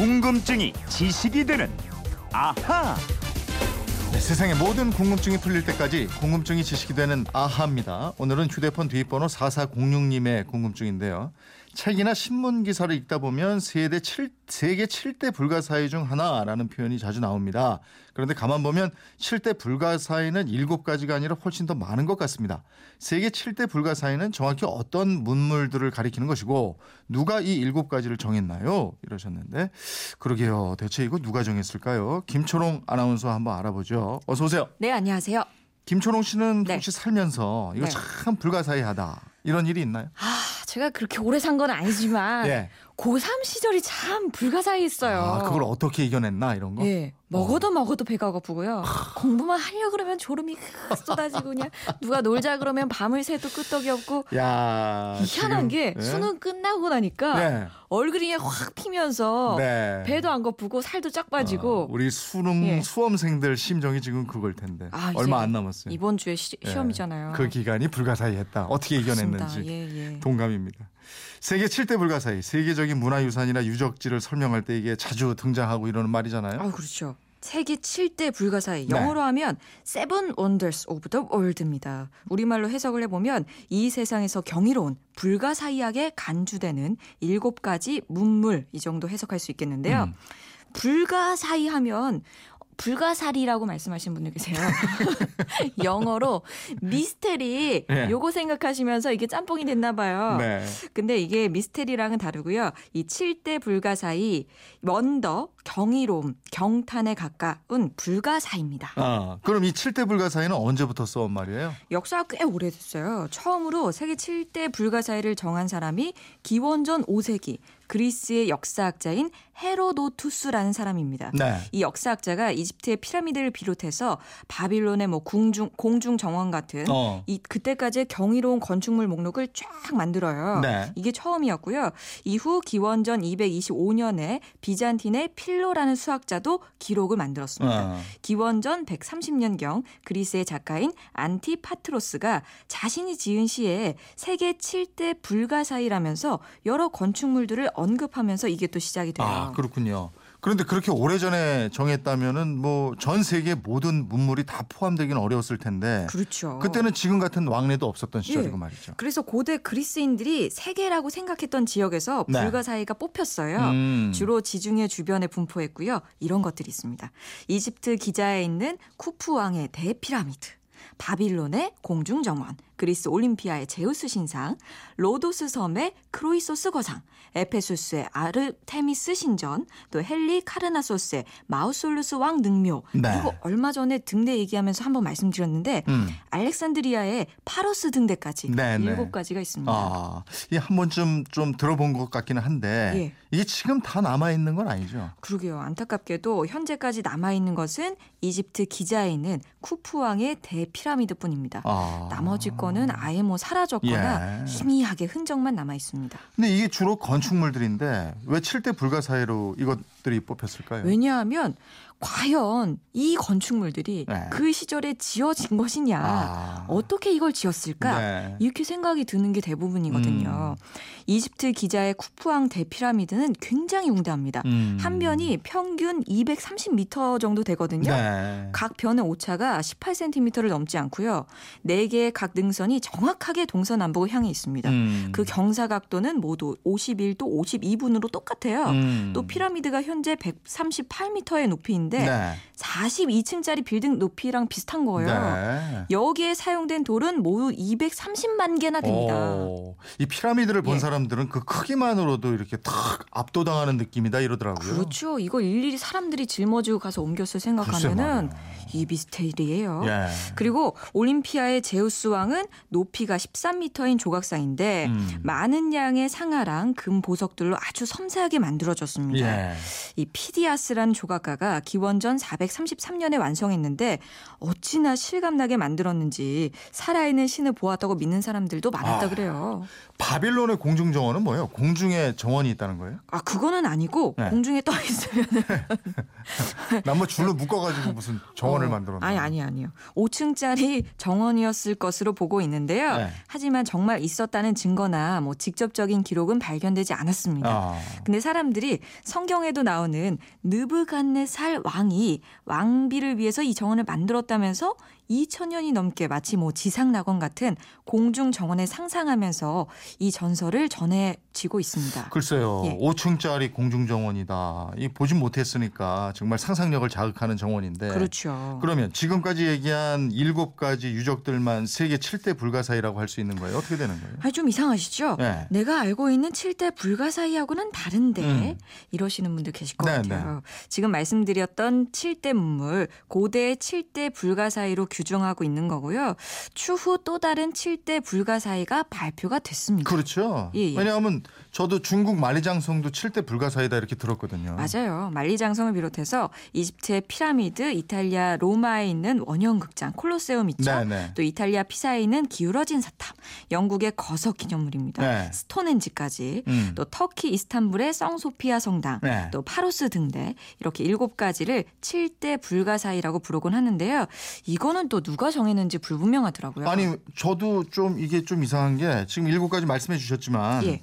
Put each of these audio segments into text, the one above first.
궁금증이 지식이 되는 아하. 네, 세상의 모든 궁금증이 풀릴 때까지 궁금증이 지식이 되는 아하입니다. 오늘은 휴대폰 뒷번호 4406님의 궁금증인데요. 책이나 신문 기사를 읽다 보면 세대 7, 세계 7대 불가사의 중 하나라는 표현이 자주 나옵니다. 그런데 가만 보면 7대 불가사의는 7가지가 아니라 훨씬 더 많은 것 같습니다. 세계 7대 불가사의는 정확히 어떤 문물들을 가리키는 것이고 누가 이 7가지를 정했나요? 이러셨는데 그러게요. 대체 이거 누가 정했을까요? 김초롱 아나운서 한번 알아보죠. 어서 오세요. 네, 안녕하세요. 김초롱 씨는 네. 혹시 살면서 이거 네. 참 불가사의하다 이런 일이 있나요? 아, 제가 그렇게 오래 산 건 아니지만 예. 고3 시절이 참 불가사의했어요. 아, 그걸 어떻게 이겨냈나 이런 거? 예. 먹어도 먹어도 배가 고프고요. 공부만 하려 그러면 졸음이 흑 쏟아지고 그냥 누가 놀자 그러면 밤을 새도 끄떡이 없고 야, 희한한 지금, 게 예? 수능 끝나고 나니까 네. 얼굴이 확 피면서 네. 배도 안 고프고 살도 쫙 빠지고 어, 우리 수능 예. 수험생들 심정이 지금 그걸 텐데 아, 얼마 안 남았어요. 이번 주에 시, 예. 시험이잖아요. 그 기간이 불가사의했다. 어떻게. 이겨냈는지 예, 예. 동감입니다. 세계 7대 불가사의 세계적인 문화유산이나 유적지를 설명할 때 이게 자주 등장하고 이러는 말이잖아요. 아, 그렇죠. 세계 7대 불가사의 네. 영어로 하면 Seven Wonders of the World입니다. 우리말로 해석을 해보면 이 세상에서 경이로운 불가사의하게 간주되는 일곱 가지 문물 이 정도 해석할 수 있겠는데요. 음. 불가사의하면 불가사리라고 말씀하시는 분들 계세요. 영어로 미스테리 네. 요거 생각하시면서 이게 짬뽕이 됐나 봐요. 네. 근데 이게 미스테리랑은 다르고요. 이 7대 불가사의 원더, 경이로움, 경탄에 가까운 불가사입니다. 아, 그럼 이 7대 불가사의는 언제부터 써온 말이에요? 역사가 꽤 오래됐어요. 처음으로 세계 7대 불가사의를 정한 사람이 기원전 5세기 그리스의 역사학자인 헤로도투스라는 사람입니다. 네. 이 역사학자가 이집트의 피라미드를 비롯해서 바빌론의 뭐 궁중 공중 정원 같은 어. 이 그때까지의 경이로운 건축물 목록을 쫙 만들어요. 네. 이게 처음이었고요. 이후 기원전 225년에 비잔틴의 필로라는 수학자도 기록을 만들었습니다. 어. 기원전 130년경 그리스의 작가인 안티파트로스가 자신이 지은 시에 세계 7대 불가사의라면서 여러 건축물들을 언급하면서 이게 또 시작이 돼요. 아, 그렇군요. 그런데 그렇게 오래전에 정했다면은 뭐 전 세계 모든 문물이 다 포함되기는 어려웠을 텐데 그렇죠. 그때는 지금 같은 왕래도 없었던 시절이고 예. 말이죠. 그래서 고대 그리스인들이 세계라고 생각했던 지역에서 네. 불가사의가 뽑혔어요. 음. 주로 지중해 주변에 분포했고요. 이런 것들이 있습니다. 이집트 기자에 있는 쿠프 왕의 대피라미드. 바빌론의 공중 정원, 그리스 올림피아의 제우스 신상, 로도스 섬의 크로이소스 거상, 에페소스의 아르테미스 신전, 또 할리카르나소스의 마우솔루스 왕 능묘, 네. 그리고 얼마 전에 등대 얘기하면서 한번 말씀드렸는데 음. 알렉산드리아의 파로스 등대까지 네, 네. 일곱 가지가 있습니다. 아, 이게 한 번쯤 좀 들어본 것 같기는 한데 예. 이게 지금 다 남아 있는 건 아니죠. 그러게요. 안타깝게도 현재까지 남아 있는 것은 이집트 기자에 있는 쿠프 왕의 대피라미드뿐입니다. 아. 나머지 거는 아예 뭐 사라졌거나 예. 희미하게 흔적만 남아 있습니다. 근데 이게 주로 건축물들인데 왜 7대 불가사의로 이것들이 뽑혔을까요? 왜냐하면 과연 이 건축물들이 네. 그 시절에 지어진 것이냐, 아. 어떻게 이걸 지었을까 네. 이렇게 생각이 드는 게 대부분이거든요. 이집트 기자의 쿠프왕 대피라미드는 굉장히 웅대합니다. 음. 한 변이 평균 230m 정도 되거든요. 네. 각 변의 오차가 18cm를 넘지 않고요. 네 개의 각 능선 이 정확하게 동서남북을 향해 있습니다. 음. 그 경사각도는 모두 51도 52분으로 똑같아요. 음. 또 피라미드가 현재 138m의 높이인데 네. 42층짜리 빌딩 높이랑 비슷한 거예요. 네. 여기에 사용된 돌은 모두 230만 개나 됩니다. 오, 이 피라미드를 본 예. 사람들은 그 크기만으로도 이렇게 탁 압도당하는 느낌이다 이러더라고요. 그렇죠. 이걸 일일이 사람들이 짊어지고 가서 옮겼을 생각하면은. 이 미스테리예요. 예. 그리고 올림피아의 제우스 왕은 높이가 13m인 조각상인데 음. 많은 양의 상아랑 금 보석들로 아주 섬세하게 만들어졌습니다. 예. 이 피디아스라는 조각가가 기원 기원전 433년에 완성했는데 어찌나 실감나게 만들었는지 살아있는 신을 보았다고 믿는 사람들도 많았다 아. 그래요. 바빌론의 공중 정원은 뭐예요? 공중에 정원이 있다는 거예요? 아 그거는 아니고 네. 공중에 떠 있으면 나무 줄로 묶어가지고 무슨 정원을 어, 만들었나? 아니 아니 아니요. 5층짜리 정원이었을 것으로 보고 있는데요. 네. 하지만 정말 있었다는 증거나 뭐 직접적인 기록은 발견되지 않았습니다. 아, 근데 사람들이 성경에도 나오는 느부갓네살 왕이 왕비를 위해서 이 정원을 만들었다면서 2000년이 넘게 마치 뭐 지상 낙원 같은 공중 정원을 상상하면서 이 전설을 전해지고 있습니다. 글쎄요. 예. 5층짜리 공중 정원이다. 이 보진 못했으니까 정말 상상력을 자극하는 정원인데. 그렇죠. 그러면 지금까지 얘기한 일곱 가지 유적들만 세계 7대 불가사의라고 할 수 있는 거예요? 어떻게 되는 거예요? 아니 좀 이상하시죠? 네. 내가 알고 있는 7대 불가사의하고는 다른데 음. 이러시는 분들 계실 것 네, 같아요. 지금 말씀드렸던 7대 문물 고대의 7대 불가사의로 규정하고 있는 거고요. 추후 또 다른 7대 불가사의가 발표가 됐습니다. 그렇죠. 예, 예. 왜냐하면 저도 중국 만리장성도 7대 불가사의다 이렇게 들었거든요. 맞아요. 만리장성을 비롯해서 이집트의 피라미드, 이탈리아 로마에 있는 원형극장 콜로세움 있죠. 네네. 또 이탈리아 피사에 있는 기울어진 사탑, 영국의 거석 기념물입니다. 네. 스톤헨지까지, 음. 또 터키 이스탄불의 성소피아 성당, 네. 또 파로스 등대 이렇게 일곱 가지를 7대 불가사의라고 부르곤 하는데요. 이거는 또 누가 정했는지 불분명하더라고요. 아니 저도 좀 이게 좀 이상한 게 지금 일곱 가지 말씀해 주셨지만 예.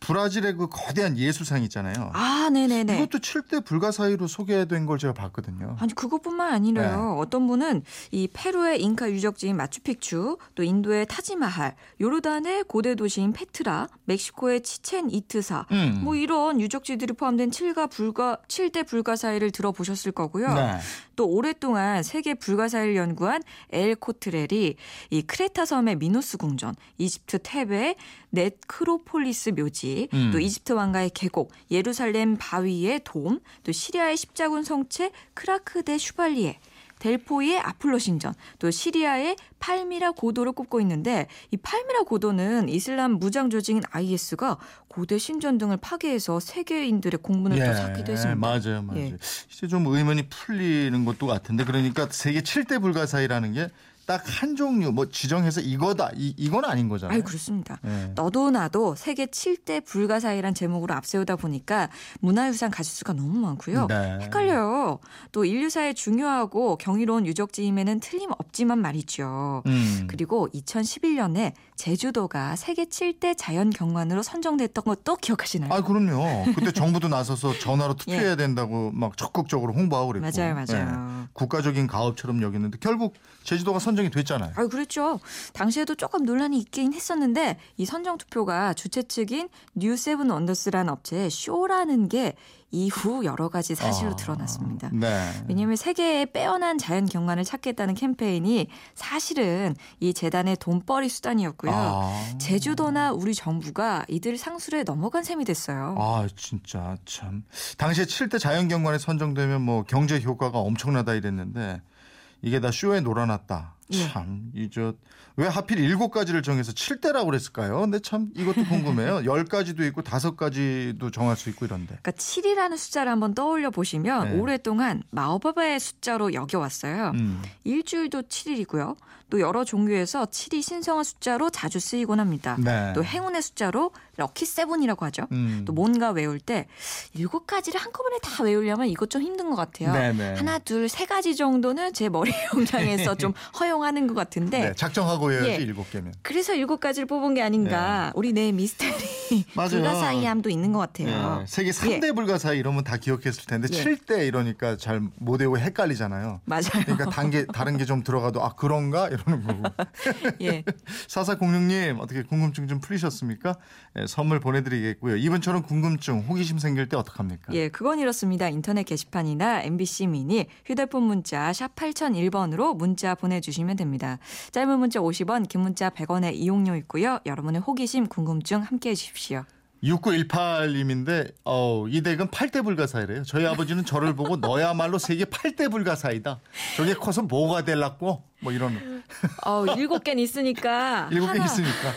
브라질의 그 거대한 예수상 있잖아요. 아, 네네네. 이것도 7대 불가사의로 소개된 걸 제가 봤거든요. 아니 그것뿐만 아니래요. 네. 어떤 분은 이 페루의 잉카 유적지인 마추픽추, 또 인도의 타지마할, 요르단의 고대 도시인 페트라, 멕시코의 치첸 이트사, 음. 뭐 이런 유적지들이 포함된 7가 불가 7대 불가사의를 들어보셨을 거고요. 네. 또 오랫동안 세계 불가사의를 연구한 엘 코트렐이 이 크레타 섬의 미노스 궁전, 이집트 테베의 네크로폴리스 묘지, 음. 또 이집트 왕가의 계곡, 예루살렘 바위의 돔, 또 시리아의 십자군 성채 크라크 데 슈발리에, 델포이의 아폴로 신전, 또 시리아의 팔미라 고도를 꼽고 있는데 이 팔미라 고도는 이슬람 무장 조직인 IS가 고대 신전 등을 파괴해서 세계인들의 공분을 또 샀기도 했습니다. 예, 맞아요, 맞아요. 예. 이제 좀 의문이 풀리는 것도 같은데 그러니까 세계 7대 불가사의라는 게 딱 한 종류 뭐 지정해서 이거다 이 이건 아닌 거잖아요. 아유 그렇습니다. 예. 너도 나도 세계 7대 불가사의란 제목으로 앞세우다 보니까 문화유산 가지수가 너무 많고요. 네. 헷갈려요. 또 인류사의 중요하고 경이로운 유적지임에는 틀림없지만 말이죠. 음. 그리고 2011년에 제주도가 세계 7대 자연 경관으로 선정됐던 것도 기억하시나요? 아 그럼요. 그때 정부도 나서서 전화로 투표해야 예. 된다고 막 적극적으로 홍보하고 그랬고. 맞아요, 맞아요. 예. 국가적인 가업처럼 여겼는데 결국 제주도가 선정이 됐잖아요. 아, 그렇죠. 당시에도 조금 논란이 있긴 했었는데 이 선정 투표가 주최 측인 뉴세븐 원더스라는 업체의 쇼라는 게 이후 여러 가지 사실로 아, 드러났습니다. 네. 왜냐하면 세계의 빼어난 자연 경관을 찾겠다는 캠페인이 사실은 이 재단의 돈벌이 수단이었고 요. 아. 제주도나 우리 정부가 이들 상술에 넘어간 셈이 됐어요. 아 진짜 참 당시에 7대 자연경관에 선정되면 뭐 경제 효과가 엄청나다 이랬는데 이게 다 쇼에 놀아났다. 예. 참 이저 왜 하필 일곱 가지를 정해서 7대라고 그랬을까요? 근데 참 이것도 궁금해요. 10가지도 있고 다섯 가지도 정할 수 있고 이런데. 그러니까 7이라는 숫자를 한번 떠올려 보시면 네. 오랫동안 마법의 숫자로 여겨왔어요. 음. 일주일도 7일이고요. 또 여러 종교에서 7이 신성한 숫자로 자주 쓰이곤 합니다. 네. 또 행운의 숫자로 럭키 세븐이라고 하죠. 음. 또 뭔가 외울 때 일곱 가지를 한꺼번에 다 외우려면 이것 좀 힘든 것 같아요. 네네. 하나, 둘, 세 가지 정도는 제 머리 용량에서 좀 허용 하는 것 같은데 네, 작정하고 해야지 예. 일곱 개면. 그래서 일곱 가지를 뽑은 게 아닌가. 우리 내 네. 맞아요. 불가사의함도 있는 것 같아요. 예, 세계 3대 불가사의 이러면 다 기억했을 텐데 예. 7대 이러니까 잘 못 외우고 헷갈리잖아요. 맞아요. 그러니까 단계 다른 게 좀 들어가도 아 그런가 이러는 거고. 예. 사사공육님 어떻게 궁금증 좀 풀리셨습니까? 예, 선물 보내드리겠고요. 이번처럼 궁금증, 호기심 생길 때 어떡합니까? 예, 그건 이렇습니다. 인터넷 게시판이나 MBC 미니, 휴대폰 문자 샵 8001번으로 문자 보내주시면 됩니다. 짧은 문자 50원, 긴 문자 100원의 이용료 있고요. 여러분의 호기심, 궁금증 함께해 주십시오. 6918님인데 어, 이 댁은 8대 불가사이래요. 저희 아버지는 저를 보고 너야말로 세계 8대 불가사이다. 저게 커서 뭐가 될라고? 뭐 이런 어, 일곱 개는 있으니까 일곱 개 하나. 있으니까.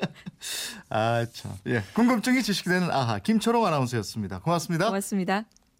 아 참. 예. 궁금증이 지식되는 아하 김초롱 아나운서였습니다. 고맙습니다. 고맙습니다.